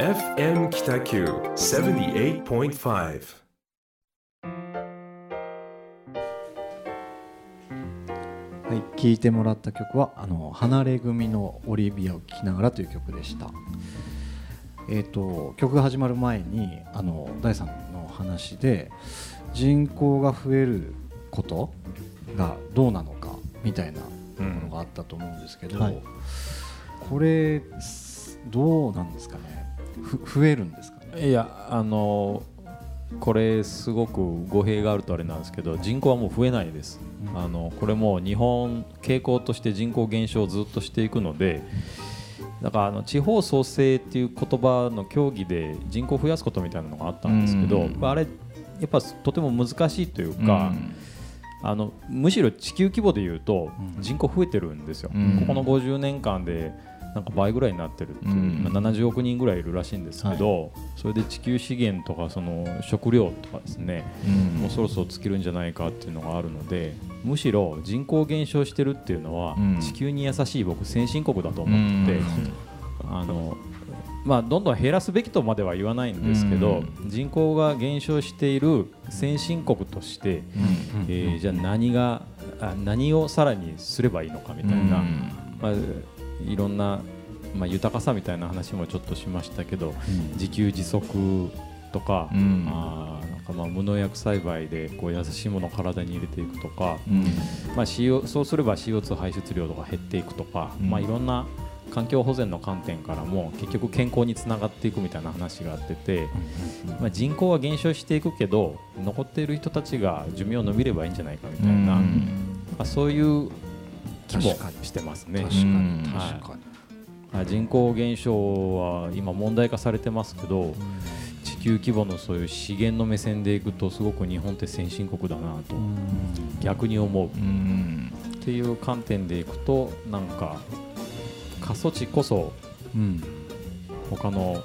FM 北九78.5はい、聴いてもらった曲はあの離れ組のオリビアを聴きながらという曲でした。えー、と曲が始まる前にあの大さんの話で人口が増えることがどうなのかみたいなところがあったと思うんですけど、はい。これすどうなんですかね？ふ増えるんですかね？いやあのこれすごく語弊があるとあれなんですけど人口はもう増えないです、あのこれもう日本傾向として人口減少をずっとしていくのでだからあの地方創生っていう言葉の協議で人口を増やすことみたいなのがあったんですけど、うん。あれやっぱとても難しいというか、あのむしろ地球規模でいうとうん。人口増えてるんですよ、うん。ここの50年間でなんか倍ぐらいになってるっていう、うん。今70億人ぐらいいるらしいんですけど、それで地球資源とかその食料とかですね、もうそろそろ尽きるんじゃないかっていうのがあるのでむしろ人口減少してるっていうのは、うん。地球に優しい僕先進国だと思ってて、あのまあ、どんどん減らすべきとまでは言わないんですけど、人口が減少している先進国として、えーじゃあ何があ何をさらにすればいいのかみたいな、まあ、いろんな、まあ、豊かさみたいな話もちょっとしましたけど、自給自足とか,、うん。あーなんかまあ無農薬栽培でこう優しいものを体に入れていくとか、うん。まあ、CO そうすれば CO2 排出量とか減っていくとか、うん。まあ、いろんな環境保全の観点からも結局健康につながっていくみたいな話があってて、まあ、人口は減少していくけど残っている人たちが寿命を伸びればいいんじゃないかみたいな、そういう気もしてますね。確かにうん。確かに、はい。人口減少は今問題化されてますけど、地球規模のそういう資源の目線でいくとすごく日本って先進国だなと逆に思う。うん。っていう観点でいくとなんか過疎地こそうん。他の、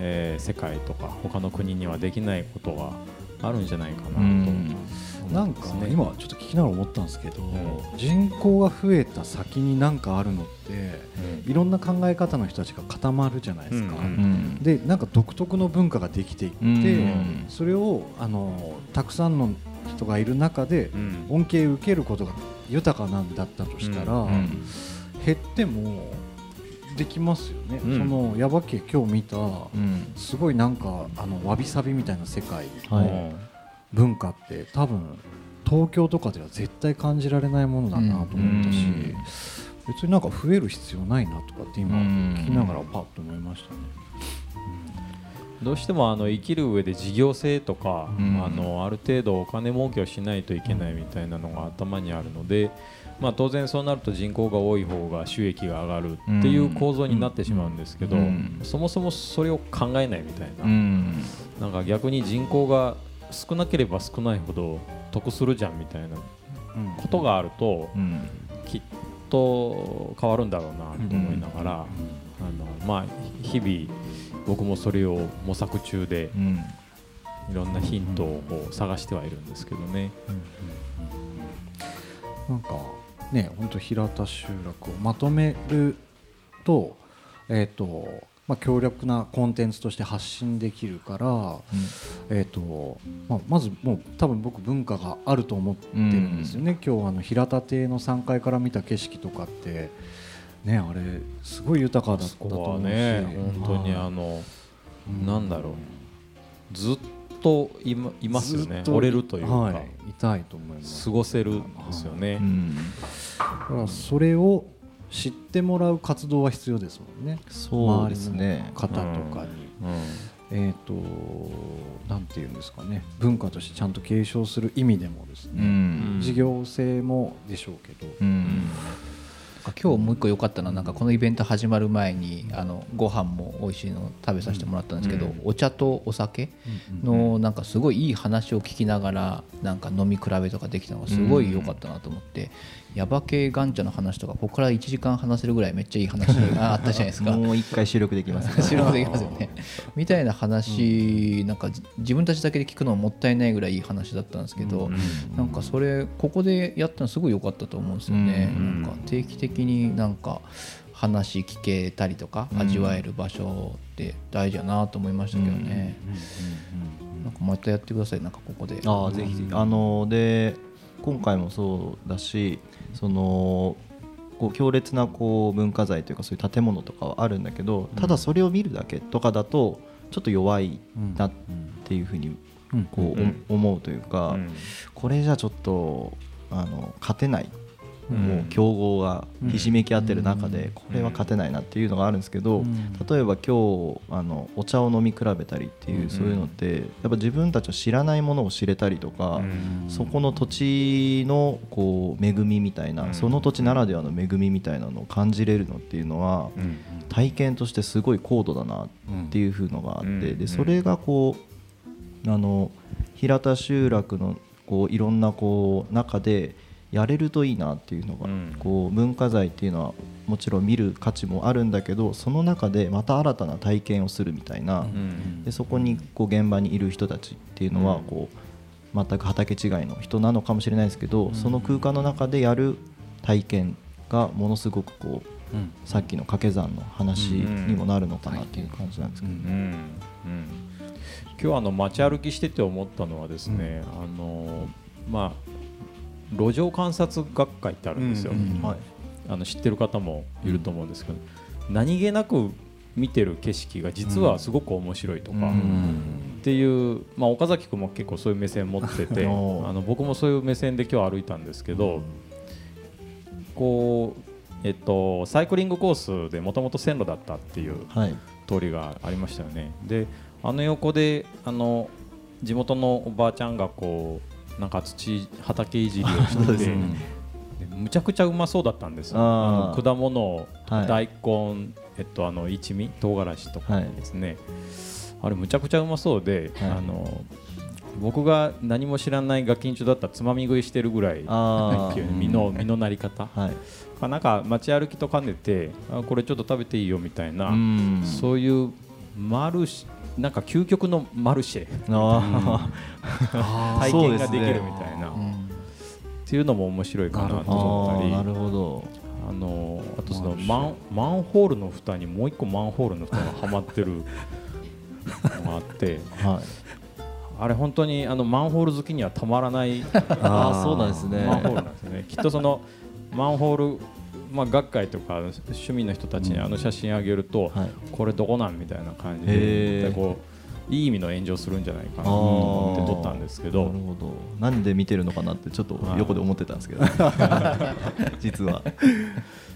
えー世界とか他の国にはできないことがあるんじゃないかなとうんなんかね今ちょっと聞きながら思ったんですけど、人口が増えた先に何かあるのっていろんな考え方の人たちが固まるじゃないですか。うんうんでなんか独特の文化ができていって、うん。それをあのたくさんの人がいる中でうん。恩恵を受けることが豊かなんだったとしたら、うん減ってもできますよね、うん。その耶馬渓今日見たうん。すごいなんかあのわびさびみたいな世界、はい文化って多分東京とかでは絶対感じられないものだなと思ったし、うん。別になんか増える必要ないなとかって今うん聞きながらパッと思いましたね。どうしてもあの生きる上で事業性とか、うん。あのある程度お金儲けをしないといけないみたいなのが頭にあるので、まあ、当然そうなると人口が多い方が収益が上がるっていう構造になってしまうんですけど、うん。そもそもそれを考えないみたいな、うん。なんか逆に人口が少なければ少ないほど得するじゃんみたいなことがあるときっと変わるんだろうなと思いながら、あのまあ、日々僕もそれを模索中でいろんなヒントを探してはいるんですけどね。なんかね本当平田集落をまとめると,、えー、とまあ、強力なコンテンツとして発信できるから、えーとまあ、まずもう多分僕文化があると思ってるんですよね、今日あの平田邸の3階から見た景色とかってねあれすごい豊かだったと思うし。ね本当にあのなんだろう。ずっといまいますよね。折れるというか、はい、いたいと思います。過ごせるんですよね、うん。だからそれを知ってもらう活動は必要ですもんね。そうですね。周りの方とかに、えっ、となんていうんですかね。文化としてちゃんと継承する意味でもですうね、ん。事業性もでしょうけど、うん。今日もう一個良かったのはなんかこのイベント始まる前にあのご飯も美味しいの食べさせてもらったんですけど、うん。お茶とお酒のなんかすごいいい話を聞きながらなんか飲み比べとかできたのがすごい良かったなと思って、ヤバ系ガンチャの話とかここから1時間話せるぐらいめっちゃいい話があったじゃないですか。<laughs> もう一回収録できますね <laughs> 収録できますよね。みたいな話、なんかじ自分たちだけで聞くのはもったいないぐらいいい話だったんですけど、なんかそれここでやったのすごい良かったと思うんですよね。うんなんか定期的になんか話聞けたりとか味わえる場所って大事だなと思いましたけどね。なんかまたやってくださいなんかここで。ああぜひぜひあので今回もそうだしそのこう強烈なこう文化財というかそういう建物とかはあるんだけどただそれを見るだけとかだとちょっと弱いなっていうふうにこう、思うというか、うん。これじゃちょっとあの勝てない、うんもう強豪がひしめき合ってる中で、うん。これは勝てないなっていうのがあるんですけど、うん。例えば今日あのお茶を飲み比べたりっていう、うんそういうのってやっぱ自分たちの知らないものを知れたりとか、うん。そこの土地のこう恵みみたいな、うん。その土地ならではの恵みみたいなのを感じれるのっていうのは、うん。体験としてすごい高度だなっていう風のがあって、うん。でそれがこうあの平田集落のこういろんなこう中でやれるといいなっていうのが、うん。こう文化財っていうのはもちろん見る価値もあるんだけどその中でまた新たな体験をするみたいな、うん。でそこにこう現場にいる人たちっていうのはうん。こう全く畑違いの人なのかもしれないですけど、その空間の中でやる体験がものすごくこうさっきの掛け算の話にもなるのかなっていう感じなんですけど、うん。うん。今日あの街歩きしてて思ったのはですね、あのまあ路上観察学会ってあるんですよ、うんはい。あの知ってる方もいると思うんですけど、何気なく見てる景色が実はすごく面白いとか、っていう、まあ、岡崎君も結構そういう目線持ってて <laughs> あの僕もそういう目線で今日歩いたんですけど、こう、えっと、サイクリングコースでもともと線路だったっていうはい。通りがありましたよね。であの横であの地元のおばあちゃんがこうなんか土畑いじりをして <laughs> て、むちゃくちゃうまそうだったんですよ。果物、はい。大根、えっと、あの一味唐辛子とかはい。ですね、あれむちゃくちゃうまそうで、はい。あの僕が何も知らないガキンチョだったらつまみ食いしてるぐらい身の身のなり方。あはい。まあなんか街歩きと兼ねてあこれちょっと食べていいよみたいな、うん。そういうマルシなんか究極のマルシェ。あ <laughs> 体験ができるみたいな、っていうのも面白いかなとー思ったり。なるほど。あのあとそのマンマンホールの蓋にもう一個マンホールの蓋がはまってる。<laughs> のがあって。はい。あれ本当にあのマンホール好きにはたまらない。ああそうなんですね。マンホールなんですよね。きっとそのマンホールまあ学会とか趣味の人たちにあの写真あげると、はい。これどこなんみたいな感じへでこういい意味の炎上するんじゃないかなと思って撮ったんですけど。なるほど。なんで見てるのかなってちょっと横で思ってたんですけど <laughs> 実は。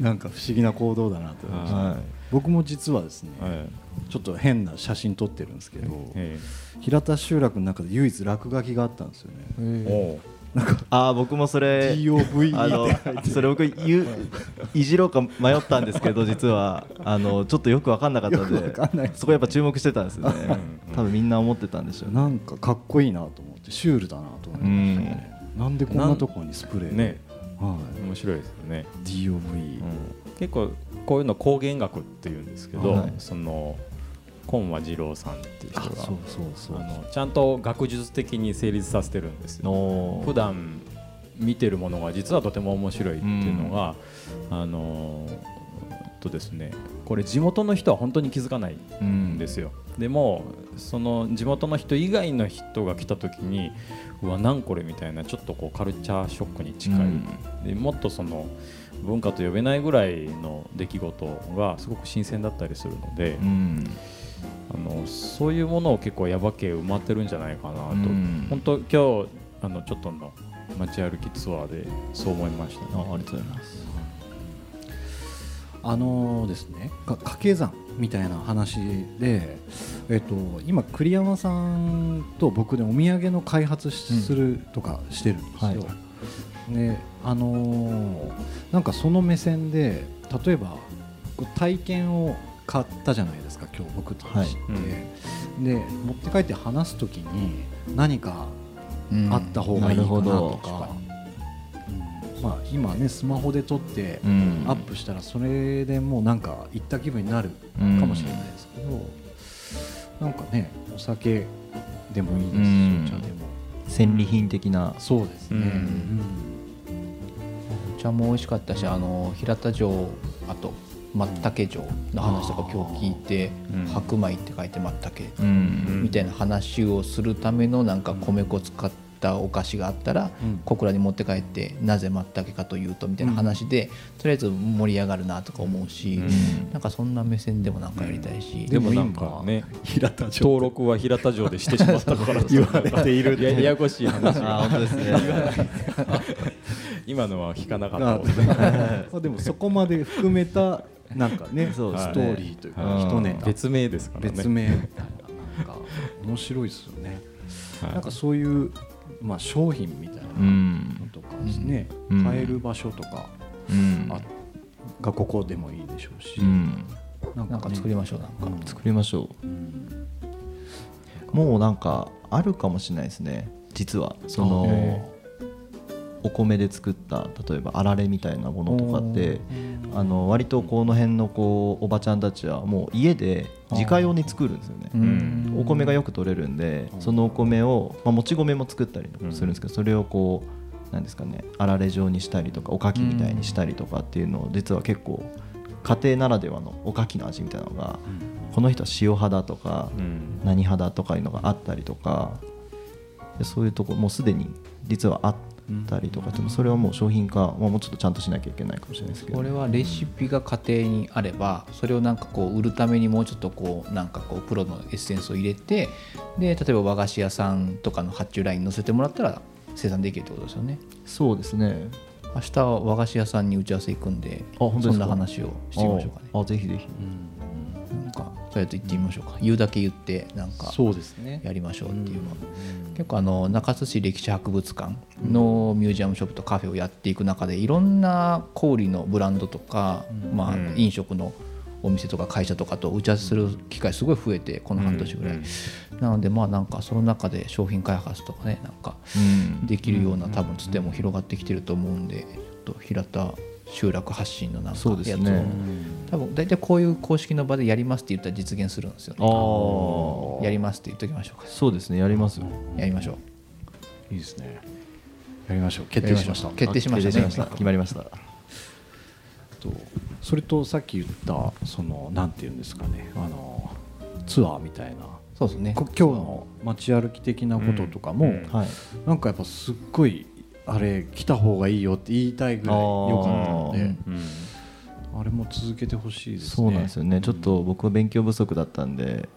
なんか不思議な行動だなと思い僕も実はですねえちょっと変な写真撮ってるんですけどえ平田集落の中で唯一落書きがあったんですよねああ僕もそれ DOVE あのそれ僕言ういじろうか迷ったんですけど実は。あのちょっとよく分かんなかったんでそこやっぱ注目してたんですよね。うん。多分みんな思ってたんでしょうね。なんかかっこいいなと思ってシュールだなと思いましたね。なんでこんなとこにスプレー。ね。は面白いですよね、い DOV 結構こういうの工芸学っていうんですけど、はい。その今和二郎さんっていう人があのちゃんと学術的に成立させてるんですよ。普段見てるものが実はとても面白いっていうのが、あのとですねこれ地元の人は本当に気づかないんですよ、でもその地元の人以外の人が来た時にうわなんこれみたいなちょっとこうカルチャーショックに近い、うん。でもっとその文化と呼べないぐらいの出来事がすごく新鮮だったりするので、うんあのそういうものを結構耶馬渓埋まってるんじゃないかなと、うん。本当今日あのちょっとの街歩きツアーで。そう思いましたね。あありがとうございます。あのですねか掛け算みたいな話で、えっと今栗山さんと僕でお土産の開発しするとかしてるんですよ。であのーなんかその目線で例えば体験を買ったじゃないですか今日僕たちって、はい。で持って帰って話す時に何かうん。あった方がいいかなとか、うん。まあ、今ねスマホで撮ってうん。アップしたらそれでもうなんか行った気分になるかもしれないですけど、なんかねお酒でもいいですし、うんお茶でも。戦利品的な。そうですね、うん。うん。お茶も美味しかったしあの平田城あと松茸城の話とか今日聞いてうん「白米」って書いて松茸うん。みたいな話をするためのなんか米粉使ったお菓子があったらうん。小倉に持って帰ってなぜ松茸かというとみたいな話でとりあえず盛り上がるなとか思うしなんかそそんな目線でもなんかやりたいし。でもなんかね。平田城登録は平田城でしてしまったから。言われているいやややこしい話あが本当ですね。<laughs> 今のは聞かなかった。で <laughs> まあでもそこまで含めたなんかね <laughs> そうストーリーというかはい一ネタ。別名ですからね。別名みたいななんか面白いですよね、<laughs> はい。なんかそういう、まあ、商品みたいなうのんとかですね、うん。買える場所とかうん。あがここでもいいでしょうし、うん。なんなんか作りましょうなんか。作りましょう。もうなんかあるかもしれないですね。実は。そのお米で作った例えばあられみたいなものとかってあの割とこの辺のこうおばちゃんたちはもう家で自家用に作るんですよね。うん。お米がよく取れるんでそのお米を、まあ、もち米も作ったりとかするんですけどそれをこうなんですかねあられ状にしたりとかおかきみたいにしたりとかっていうのを実は結構家庭ならではのおかきの味みたいなのがこの人は塩派だとかうん。何派だとかいうのがあったりとかでそういうとこもうすでに実はあったりとかでもそれはもう商品化、まあ、もうちょっとちゃんとしなきゃいけないかもしれないですけどこれはレシピが家庭にあればそれをなん。かこう売るためにもうちょっとこうなんかこうプロのエッセンスを入れてで例えば和菓子屋さんとかの発注ラインに載せてもらったら生産できるってことですよね。そうですね。明日は和菓子屋さんに打ち合わせ行くんであ本当そんな話をしてみましょうかね。ああぜひぜひ。なん。かとりあえず行ってみましょうか。言うだけ言ってなんかやりましょうっていうのは。結構あの中津市歴史博物館のミュージアムショップとカフェをやっていく中でいろんな小売のブランドとか、まあ、飲食のお店とか会社とかと打ち合わせする機会すごい増えてこの半年ぐらい、なのでまあなんかその中で商品開発とかねなんかうん。できるような多分つても広がってきてると思うんでちょっと平田集落発信のなんかそうですやつを、ね多分大体こういう公式の場でやりますって言ったら実現するんですよあねあやりますって言っときましょうか。そうですね。やりますやりましょう。いいですね。やりましょう。決定しました。決定しましたね。決ました。決まりました。とそれとさっき言ったそのなんていうんですかね。あのツアーみたいな。そうですね。こ今日の街歩き的なこととかも、うん。はい。なんかやっぱすっごいあれ来た方がいいよって言いたいぐらい良かったのであーうん。あれも続けてほしいですね。そうなんですよね。ちょっと僕は勉強不足だったんで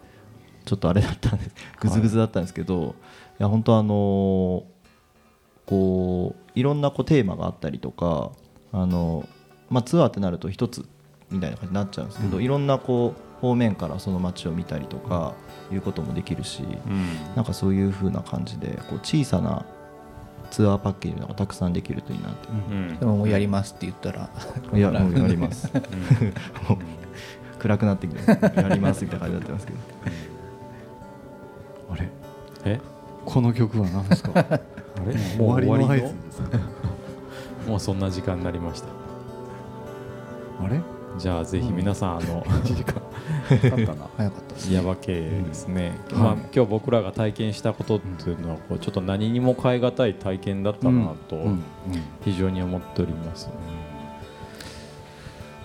ちょっとあれだったんですぐずぐずだったんですけど、い、や本当あのこういろんなこうテーマがあったりとかあの、まあ、ツアーってなると一つみたいな感じになっちゃうんですけど、いろんなこう方面からその街を見たりとかいうこともできるし、なんかそういう風な感じでこう小さなツアーパッケージがたくさんできるといいなって。うん。でももうやりますって言ったらいやもうやります。<laughs> もう暗くなってきてやりますみたいな感じになってますけど。あれ？え？この曲は何ですか？<laughs> あれ？終わりの合図のですねもうそんな時間になりました。あれ？じゃあぜひ皆さんあの時間。経ったな。早かったです耶馬渓ですね、うん。はい。まあ、今日僕らが体験したことっていうのはこうちょっと何にも代え難い体験だったなと非常に思っております、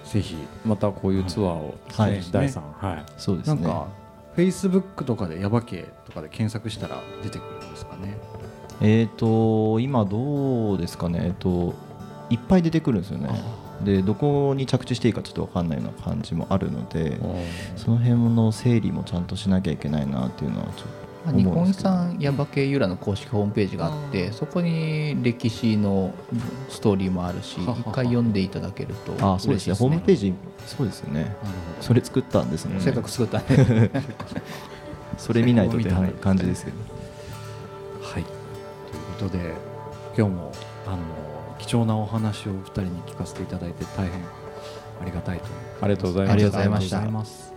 ぜひまたこういうツアーを、はい。ね第3はい。そうですね。なんかフェイスブックとかでヤバ系とかで検索したら出てくるんですかね？えっ、と今どうですかね？えっ、といっぱい出てくるんですよねでどこに着地していいかちょっと分かんないような感じもあるのでその辺の整理もちゃんとしなきゃいけないなっていうのはちょっまあ日本遺産耶馬渓由良の公式ホームページがあってそこに歴史のストーリーもあるし一回読んでいただけるととあそうですね。ホームページそうですよね。それ作ったんですもんね。せっかく作ったね <laughs> それ見ないとって感じですけど。<laughs> はい。ということで今日もあの貴重なお話をお二人に聞かせていただいて大変ありがたいと思います。ありがとうございましたありがとうございましたといます。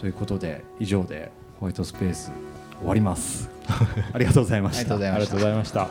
ということで以上でホワイトスペース終わります。<laughs> ありがとうございました。ありがとうございました